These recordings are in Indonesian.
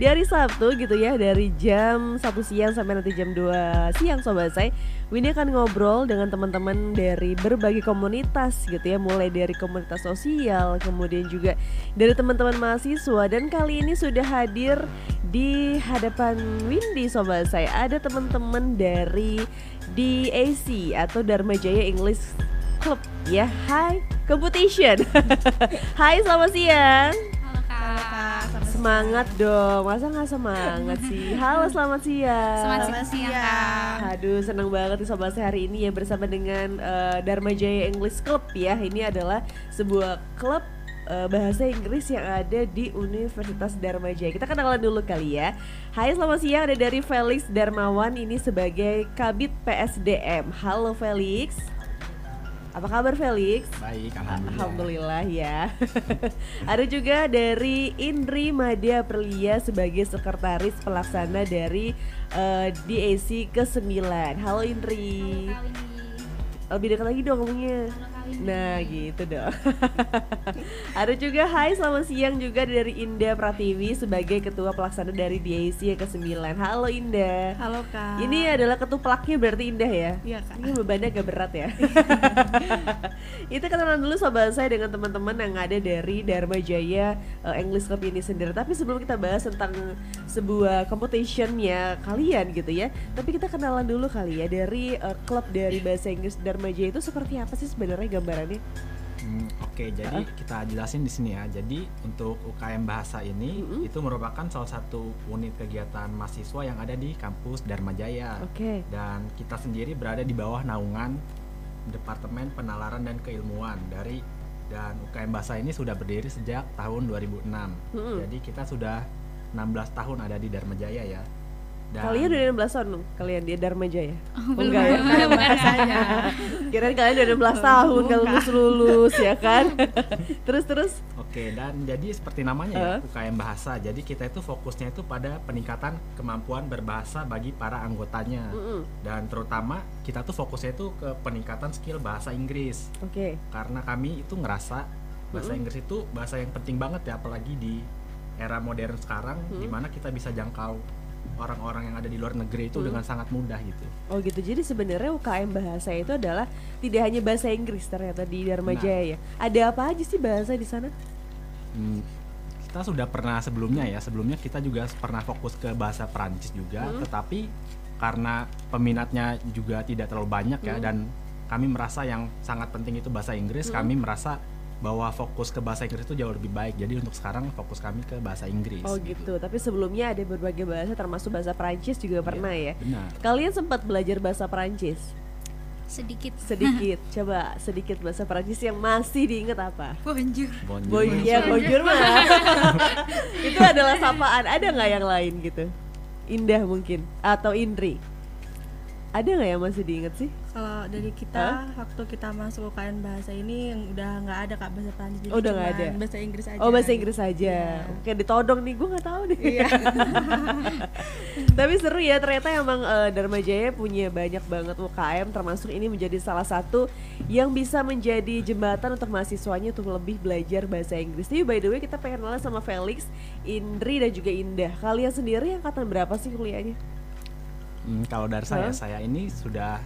di hari Sabtu gitu ya dari jam 1 siang sampai nanti jam 2 siang sobat saya Winnie akan ngobrol dengan teman-teman dari berbagai komunitas gitu ya. Mulai dari komunitas sosial kemudian juga dari teman-teman mahasiswa. Dan kali ini sudah hadir di hadapan Windy sobat saya ada teman-teman dari DAC atau Dharma Jaya English Club ya. Hai Competition. Hai selamat siang. Halo kak. Semangat dong, masa nggak semangat sih? Halo selamat siang. Selamat siang kak. Aduh senang banget nih sobat saya hari ini ya bersama dengan eh, Dharma Jaya English Club ya. Ini adalah sebuah klub eh, bahasa Inggris yang ada di Universitas Dharma Jaya. Kita kenalan dulu kali ya. Hai selamat siang. Ada dari Felix Darmawan ini sebagai Kabit PSDM Halo Felix apa kabar Felix? Baik, alhamdulillah. Alhamdulillah ya. Ada juga dari Indri Madia Perlia sebagai sekretaris pelaksana dari eh, DAC ke-9. Halo Indri. Halo Kak. Lebih dekat lagi dong ngomongnya. Halo. Nah gitu dong Ada juga hai selamat siang juga dari Indah Pratiwi sebagai ketua pelaksana dari DAC yang ke-9 Halo Indah Halo kak. Ini adalah ketuplaknya berarti Indah ya? Iya kak. Ini bebannya agak berat ya. Itu kenalan dulu sobat saya dengan teman-teman yang ada dari Dharma Jaya eh, English Club ini sendiri. Tapi sebelum kita bahas tentang sebuah competitionnya kalian gitu ya, tapi kita kenalan dulu kali ya dari eh, klub dari bahasa Inggris Dharma Jaya itu seperti apa sih sebenarnya gambarannya? Hmm, Oke, jadi kita jelasin di sini ya. Jadi untuk UKM bahasa ini Mm-mm. itu merupakan salah satu unit kegiatan mahasiswa yang ada di kampus Dharma Jaya. Oke. Dan kita sendiri berada di bawah naungan Departemen Penalaran dan Keilmuan dari dan UKM bahasa ini sudah berdiri sejak tahun 2006. Mm-mm. Jadi kita sudah 16 tahun ada di Dharma Jaya ya. Dan Kalian udah 16 tahun dong, kalian di Dharma Jaya? Oh, belum, enggak ya? belum, bahasanya. Kirain kalian udah 16 tahun kalau lulus lulus ya kan? terus terus Oke, dan jadi seperti namanya ya, Eh. UKM Bahasa. Jadi kita itu fokusnya itu pada peningkatan kemampuan berbahasa bagi para anggotanya. Mm-mm. Dan terutama kita tuh fokusnya itu ke peningkatan skill bahasa Inggris. Oke. Karena kami itu ngerasa bahasa Mm-mm. Inggris itu bahasa yang penting banget ya apalagi di era modern sekarang Mm. di mana kita bisa jangkau orang-orang yang ada di luar negeri itu Mm. dengan sangat mudah gitu. Oh gitu. Jadi sebenarnya UKM bahasa itu adalah tidak hanya bahasa Inggris ternyata di Dharma Nah. Jaya. ya. Ada apa aja sih bahasa di sana? Hmm, kita sudah pernah sebelumnya ya sebelumnya kita juga pernah fokus ke bahasa Perancis juga Hmm. tetapi karena peminatnya juga tidak terlalu banyak ya Hmm. dan kami merasa yang sangat penting itu bahasa Inggris Hmm. kami merasa bahwa fokus ke bahasa Inggris itu jauh lebih baik jadi untuk sekarang fokus kami ke bahasa Inggris Oh gitu. Tapi sebelumnya ada berbagai bahasa termasuk bahasa Perancis juga pernah ya. benar Kalian sempat belajar bahasa Perancis? Sedikit. Sedikit. Coba sedikit bahasa Perancis yang masih diingat apa? Bonjour. Bonjour. Boy, ya bonjour mah. itu adalah sapaan. Ada nggak yang lain gitu? Indah mungkin atau Indri? Ada nggak yang masih diingat sih? Kalau dari kita waktu kita masuk UKM bahasa ini yang udah nggak ada kak bahasa Prancis. Jadi Oh, udah nggak ada? Bahasa Inggris aja. Oh bahasa Inggris aja. Iya. Oke ditodong nih, gue nggak tahu deh. Iya. Tapi seru ya ternyata emang eh, Dharma Jaya punya banyak banget UKM termasuk ini menjadi salah satu yang bisa menjadi jembatan untuk mahasiswanya untuk lebih belajar bahasa Inggris. Tapi by the way kita pengen kenal sama Felix, Indri dan juga Indah. Kalian sendiri angkatan berapa sih kuliahnya? Hmm, kalau dari saya Hah? saya ini sudah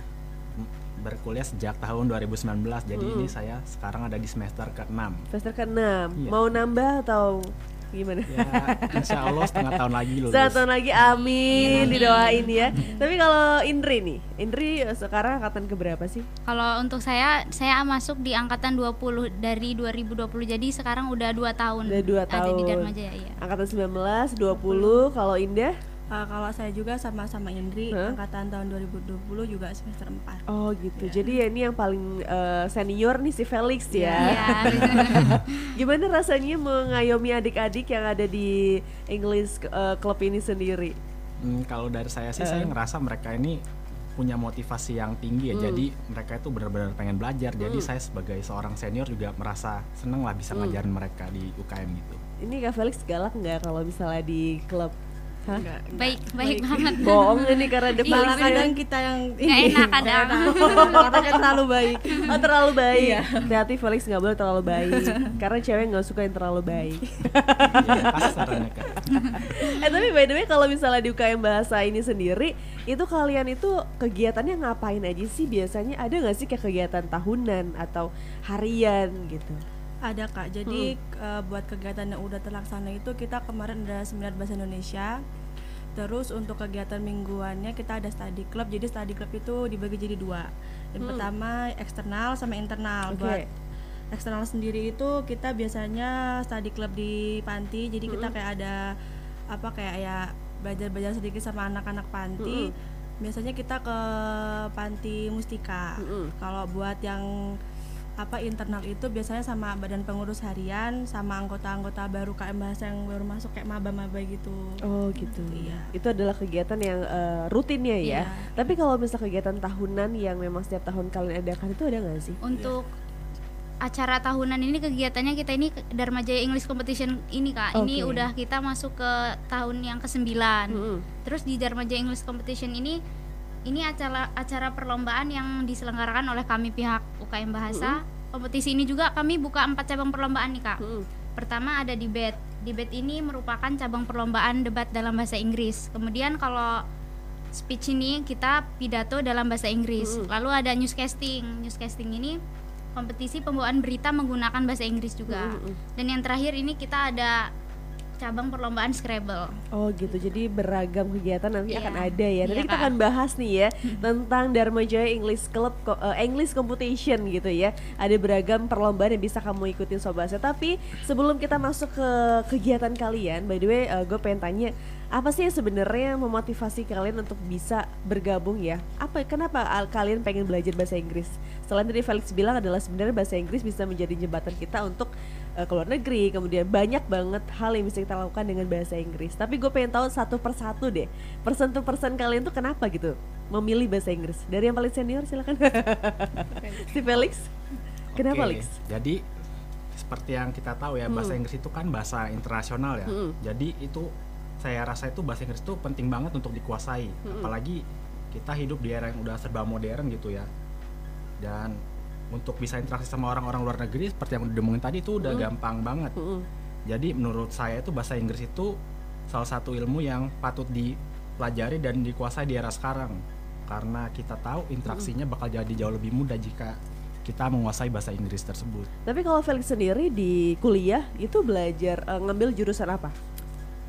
berkuliah sejak tahun 2019 jadi Hmm. ini saya sekarang ada di semester ke-6 Semester ke-6. Iya. Mau nambah atau gimana? ya insya Allah setengah tahun lagi lulus Satu tahun lagi amin, Amin. didoain ya. Tapi kalau Indri nih, Indri eh, sekarang angkatan keberapa sih? Kalau untuk saya, saya masuk di angkatan 20 dari 2020. Jadi sekarang udah 2 tahun. Udah dua Ada di tahun. Dharma Jaya, iya. Angkatan 19, 20, kalau Indah? Uh, kalau saya juga sama-sama Indri Hah? angkatan tahun 2020 juga semester 4 Oh gitu. Iya. Jadi ya ini yang paling eh, senior nih si Felix ya. Iya. Gimana rasanya mengayomi adik-adik yang ada di English eh, Club ini sendiri? Hmm, kalau dari saya sih Eh. saya ngerasa mereka ini punya motivasi yang tinggi ya. Hmm. Jadi mereka itu benar-benar pengen belajar. Jadi Hmm. saya sebagai seorang senior juga merasa seneng lah bisa Hmm. ngajarin mereka di UKM gitu. Ini Kak Felix galak nggak kalau misalnya di klub? Hah? Enggak, enggak. baik baik banget Bohong ini karena ada Malah Felix ya. kadang kita yang nggak enak kadang katanya terlalu baik. Oh terlalu baik. Hati Felix nggak boleh terlalu baik. Karena cewek nggak suka yang terlalu baik. Iya, mereka. eh tapi by the way kalau misalnya di UKM bahasa ini sendiri, itu kalian itu kegiatannya ngapain aja sih biasanya? Ada nggak sih kayak kegiatan tahunan atau harian gitu? Ada kak, jadi eh, buat kegiatan yang udah terlaksana itu kita kemarin ada seminar bahasa Indonesia. Terus untuk kegiatan mingguannya kita ada study club, jadi study club itu dibagi jadi dua. Yang pertama eksternal sama internal. Oke. Buat eksternal sendiri itu kita biasanya study club di panti. Jadi kita kayak ada apa kayak ya belajar-belajar sedikit sama anak-anak panti. Biasanya kita ke panti Mustika. Mm-mm. Kalau buat yang apa internal itu biasanya sama badan pengurus harian sama anggota-anggota baru KM bahasa yang baru masuk kayak maba-maba gitu. Oh gitu. Iya. Itu adalah kegiatan yang eh, rutinnya ya. Iya. Tapi kalau misal kegiatan tahunan yang memang setiap tahun kalian adakan itu ada nggak sih? untuk acara tahunan ini kegiatannya kita ini Dharma Jaya English Competition ini kak ini Oke. udah kita masuk ke tahun yang ke-9 Mm-mm. terus di Dharma Jaya English Competition ini ini acara acara perlombaan yang diselenggarakan oleh kami pihak UKM Bahasa kompetisi ini juga kami buka empat cabang perlombaan nih kak Mm-mm. Pertama ada debate. Debate ini merupakan cabang perlombaan debat dalam bahasa Inggris. Kemudian kalau speech ini kita pidato dalam bahasa Inggris. Lalu ada newscasting. Newscasting ini kompetisi pembawaan berita menggunakan bahasa Inggris juga. Dan yang terakhir ini kita ada cabang perlombaan Scrabble. Oh gitu, jadi beragam kegiatan nanti Iya. akan ada ya. Nanti Iya, kita akan bahas nih ya tentang Dharma Jaya English Club eh, English Competition gitu ya. Ada beragam perlombaan yang bisa kamu ikutin sobasnya. Tapi sebelum kita masuk ke kegiatan kalian, by the way, gue pengen tanya apa sih yang sebenarnya memotivasi kalian untuk bisa bergabung ya? Apa kenapa al- kalian pengen belajar bahasa Inggris? Selain tadi Felix bilang adalah sebenarnya bahasa Inggris bisa menjadi jembatan kita untuk eh, ke luar negeri, kemudian banyak banget hal yang bisa kita lakukan dengan bahasa Inggris. Tapi gue pengen tahu satu persatu deh, persen to persen kalian tuh kenapa gitu memilih bahasa Inggris? Dari yang paling senior silakan. si Felix, kenapa Felix? Jadi seperti yang kita tahu ya bahasa Inggris itu kan bahasa internasional ya. Hmm. Jadi itu saya rasa itu bahasa Inggris itu penting banget untuk dikuasai. Hmm. Apalagi kita hidup di era yang udah serba modern gitu ya. Dan untuk bisa interaksi sama orang-orang luar negeri seperti yang udah diomongin tadi itu udah gampang banget. Mm-mm. Jadi menurut saya itu bahasa Inggris itu salah satu ilmu yang patut dipelajari dan dikuasai di era sekarang. Karena kita tahu interaksinya bakal jadi jauh lebih mudah jika kita menguasai bahasa Inggris tersebut. Tapi kalau Felix sendiri di kuliah itu belajar eh, ngambil jurusan apa?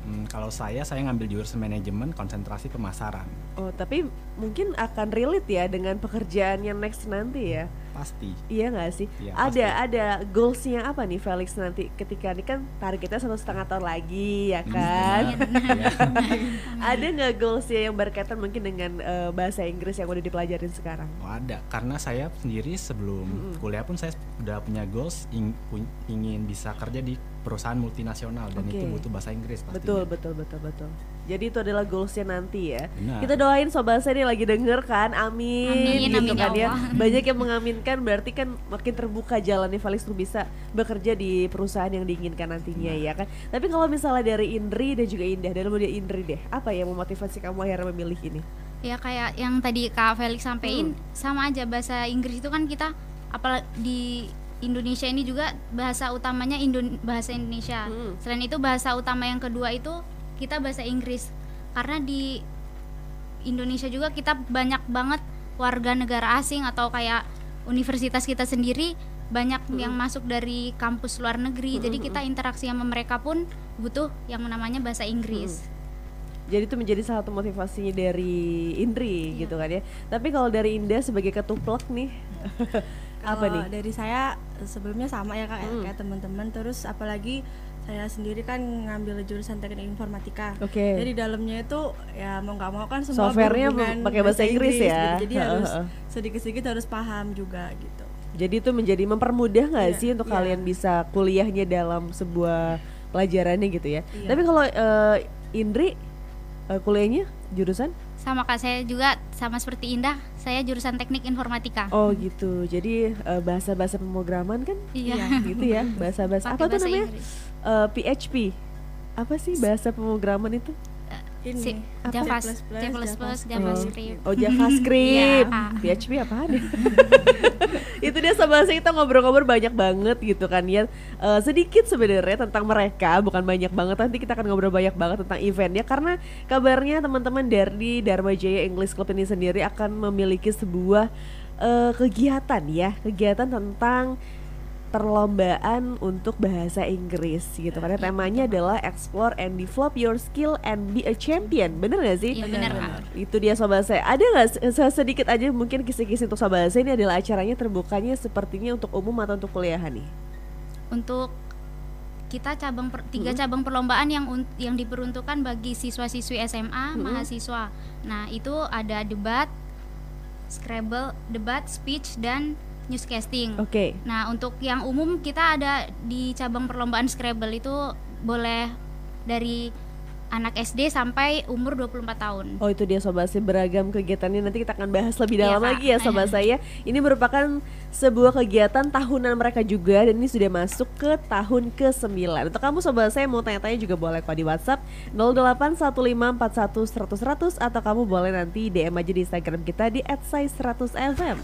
Hmm, kalau saya, saya ngambil jurusan manajemen konsentrasi pemasaran. Oh, tapi mungkin akan relate ya dengan pekerjaan yang next nanti ya. Pasti. Iya nggak sih? Iya, ada ada goalsnya apa nih Felix nanti ketika ini kan targetnya satu setengah tahun lagi ya kan? Ya. ada nggak goalsnya yang berkaitan mungkin dengan eh, bahasa Inggris yang udah dipelajarin sekarang? Oh, ada. Karena saya sendiri sebelum kuliah pun saya udah punya goals ing- ingin bisa kerja di perusahaan multinasional dan Oke. itu butuh bahasa Inggris pastinya. Betul betul betul betul. Jadi itu adalah goalsnya nanti ya. Benar. Kita doain sobat saya ini lagi denger kan, amin, Amin, gitu amin, kan ya. ya Allah. Banyak yang mengaminkan, berarti kan makin terbuka jalannya Felix untuk bisa bekerja di perusahaan yang diinginkan nantinya ya kan. Tapi kalau misalnya dari Indri dan juga Indah, dari mulai Indri deh, apa yang memotivasi kamu akhirnya memilih ini? Ya kayak yang tadi Kak Felix sampaikan sama aja bahasa Inggris itu kan kita apalagi di Indonesia ini juga bahasa utamanya Indon bahasa Indonesia. Hmm. Selain itu bahasa utama yang kedua itu kita bahasa Inggris. Karena di Indonesia juga kita banyak banget warga negara asing atau kayak universitas kita sendiri banyak yang masuk dari kampus luar negeri. Jadi kita interaksi sama mereka pun butuh yang namanya bahasa Inggris. Jadi itu menjadi salah satu motivasinya dari Indri gitu kan ya. Tapi kalau dari Indah sebagai ketuplek nih, apa nih? dari saya sebelumnya sama ya kak ya, Hmm. kayak teman-teman terus apalagi saya sendiri kan ngambil jurusan teknik informatika. Oke. Jadi di dalamnya itu ya mau nggak mau kan semua Softwarenya pakai bahasa Inggris ya. gitu. Jadi Heeh, harus sedikit-sedikit harus paham juga gitu. Jadi itu menjadi mempermudah nggak Iya, sih untuk iya. kalian bisa kuliahnya dalam sebuah pelajarannya gitu ya. Iya. Tapi kalau eh, Indri eh, kuliahnya jurusan? Sama kak saya juga sama seperti Indah, saya jurusan teknik informatika. Oh gitu. Jadi eh, bahasa-bahasa pemrograman kan? Iya. gitu ya. Bahasa-bahasa apa tuh namanya? Inggris. Eh, PHP. Apa sih bahasa pemrograman itu? ini Si, Apa? Java, C++, JavaScript. JavaScript. Oh JavaScript, Iya. PHP apaan ya? itu dia sama saya kita ngobrol-ngobrol banyak banget gitu kan ya. Eh, sedikit sebenarnya tentang mereka, bukan banyak banget. Nanti kita akan ngobrol banyak banget tentang eventnya karena kabarnya teman-teman dari Dharma Jaya English Club ini sendiri akan memiliki sebuah eh, kegiatan ya, kegiatan tentang perlombaan untuk bahasa Inggris gitu. Karena temanya adalah explore and develop your skill and be a champion. Bener gak sih? Iya benar kak. itu dia sobat saya. Ada nggak se- se- sedikit aja mungkin kisi-kisi untuk sobat saya? Ini adalah acaranya terbukanya sepertinya untuk umum atau untuk kuliahan nih Untuk kita cabang per- tiga cabang perlombaan yang un- yang diperuntukkan bagi siswa-siswi SMA mahasiswa. Nah itu ada debat, Scrabble, debat, speech dan newscasting. oke Nah, untuk yang umum kita ada di cabang perlombaan Scrabble itu boleh dari anak SD sampai umur 24 tahun. Oh itu dia sobat saya beragam kegiatannya nanti kita akan bahas lebih Iya, dalam Kak. lagi ya sobat saya. Ini merupakan sebuah kegiatan tahunan mereka juga dan ini sudah masuk ke tahun ke-9. Untuk kamu sobat saya mau tanya-tanya juga boleh kok di WhatsApp 081541100100 atau kamu boleh nanti DM aja di Instagram kita di @sai100fm.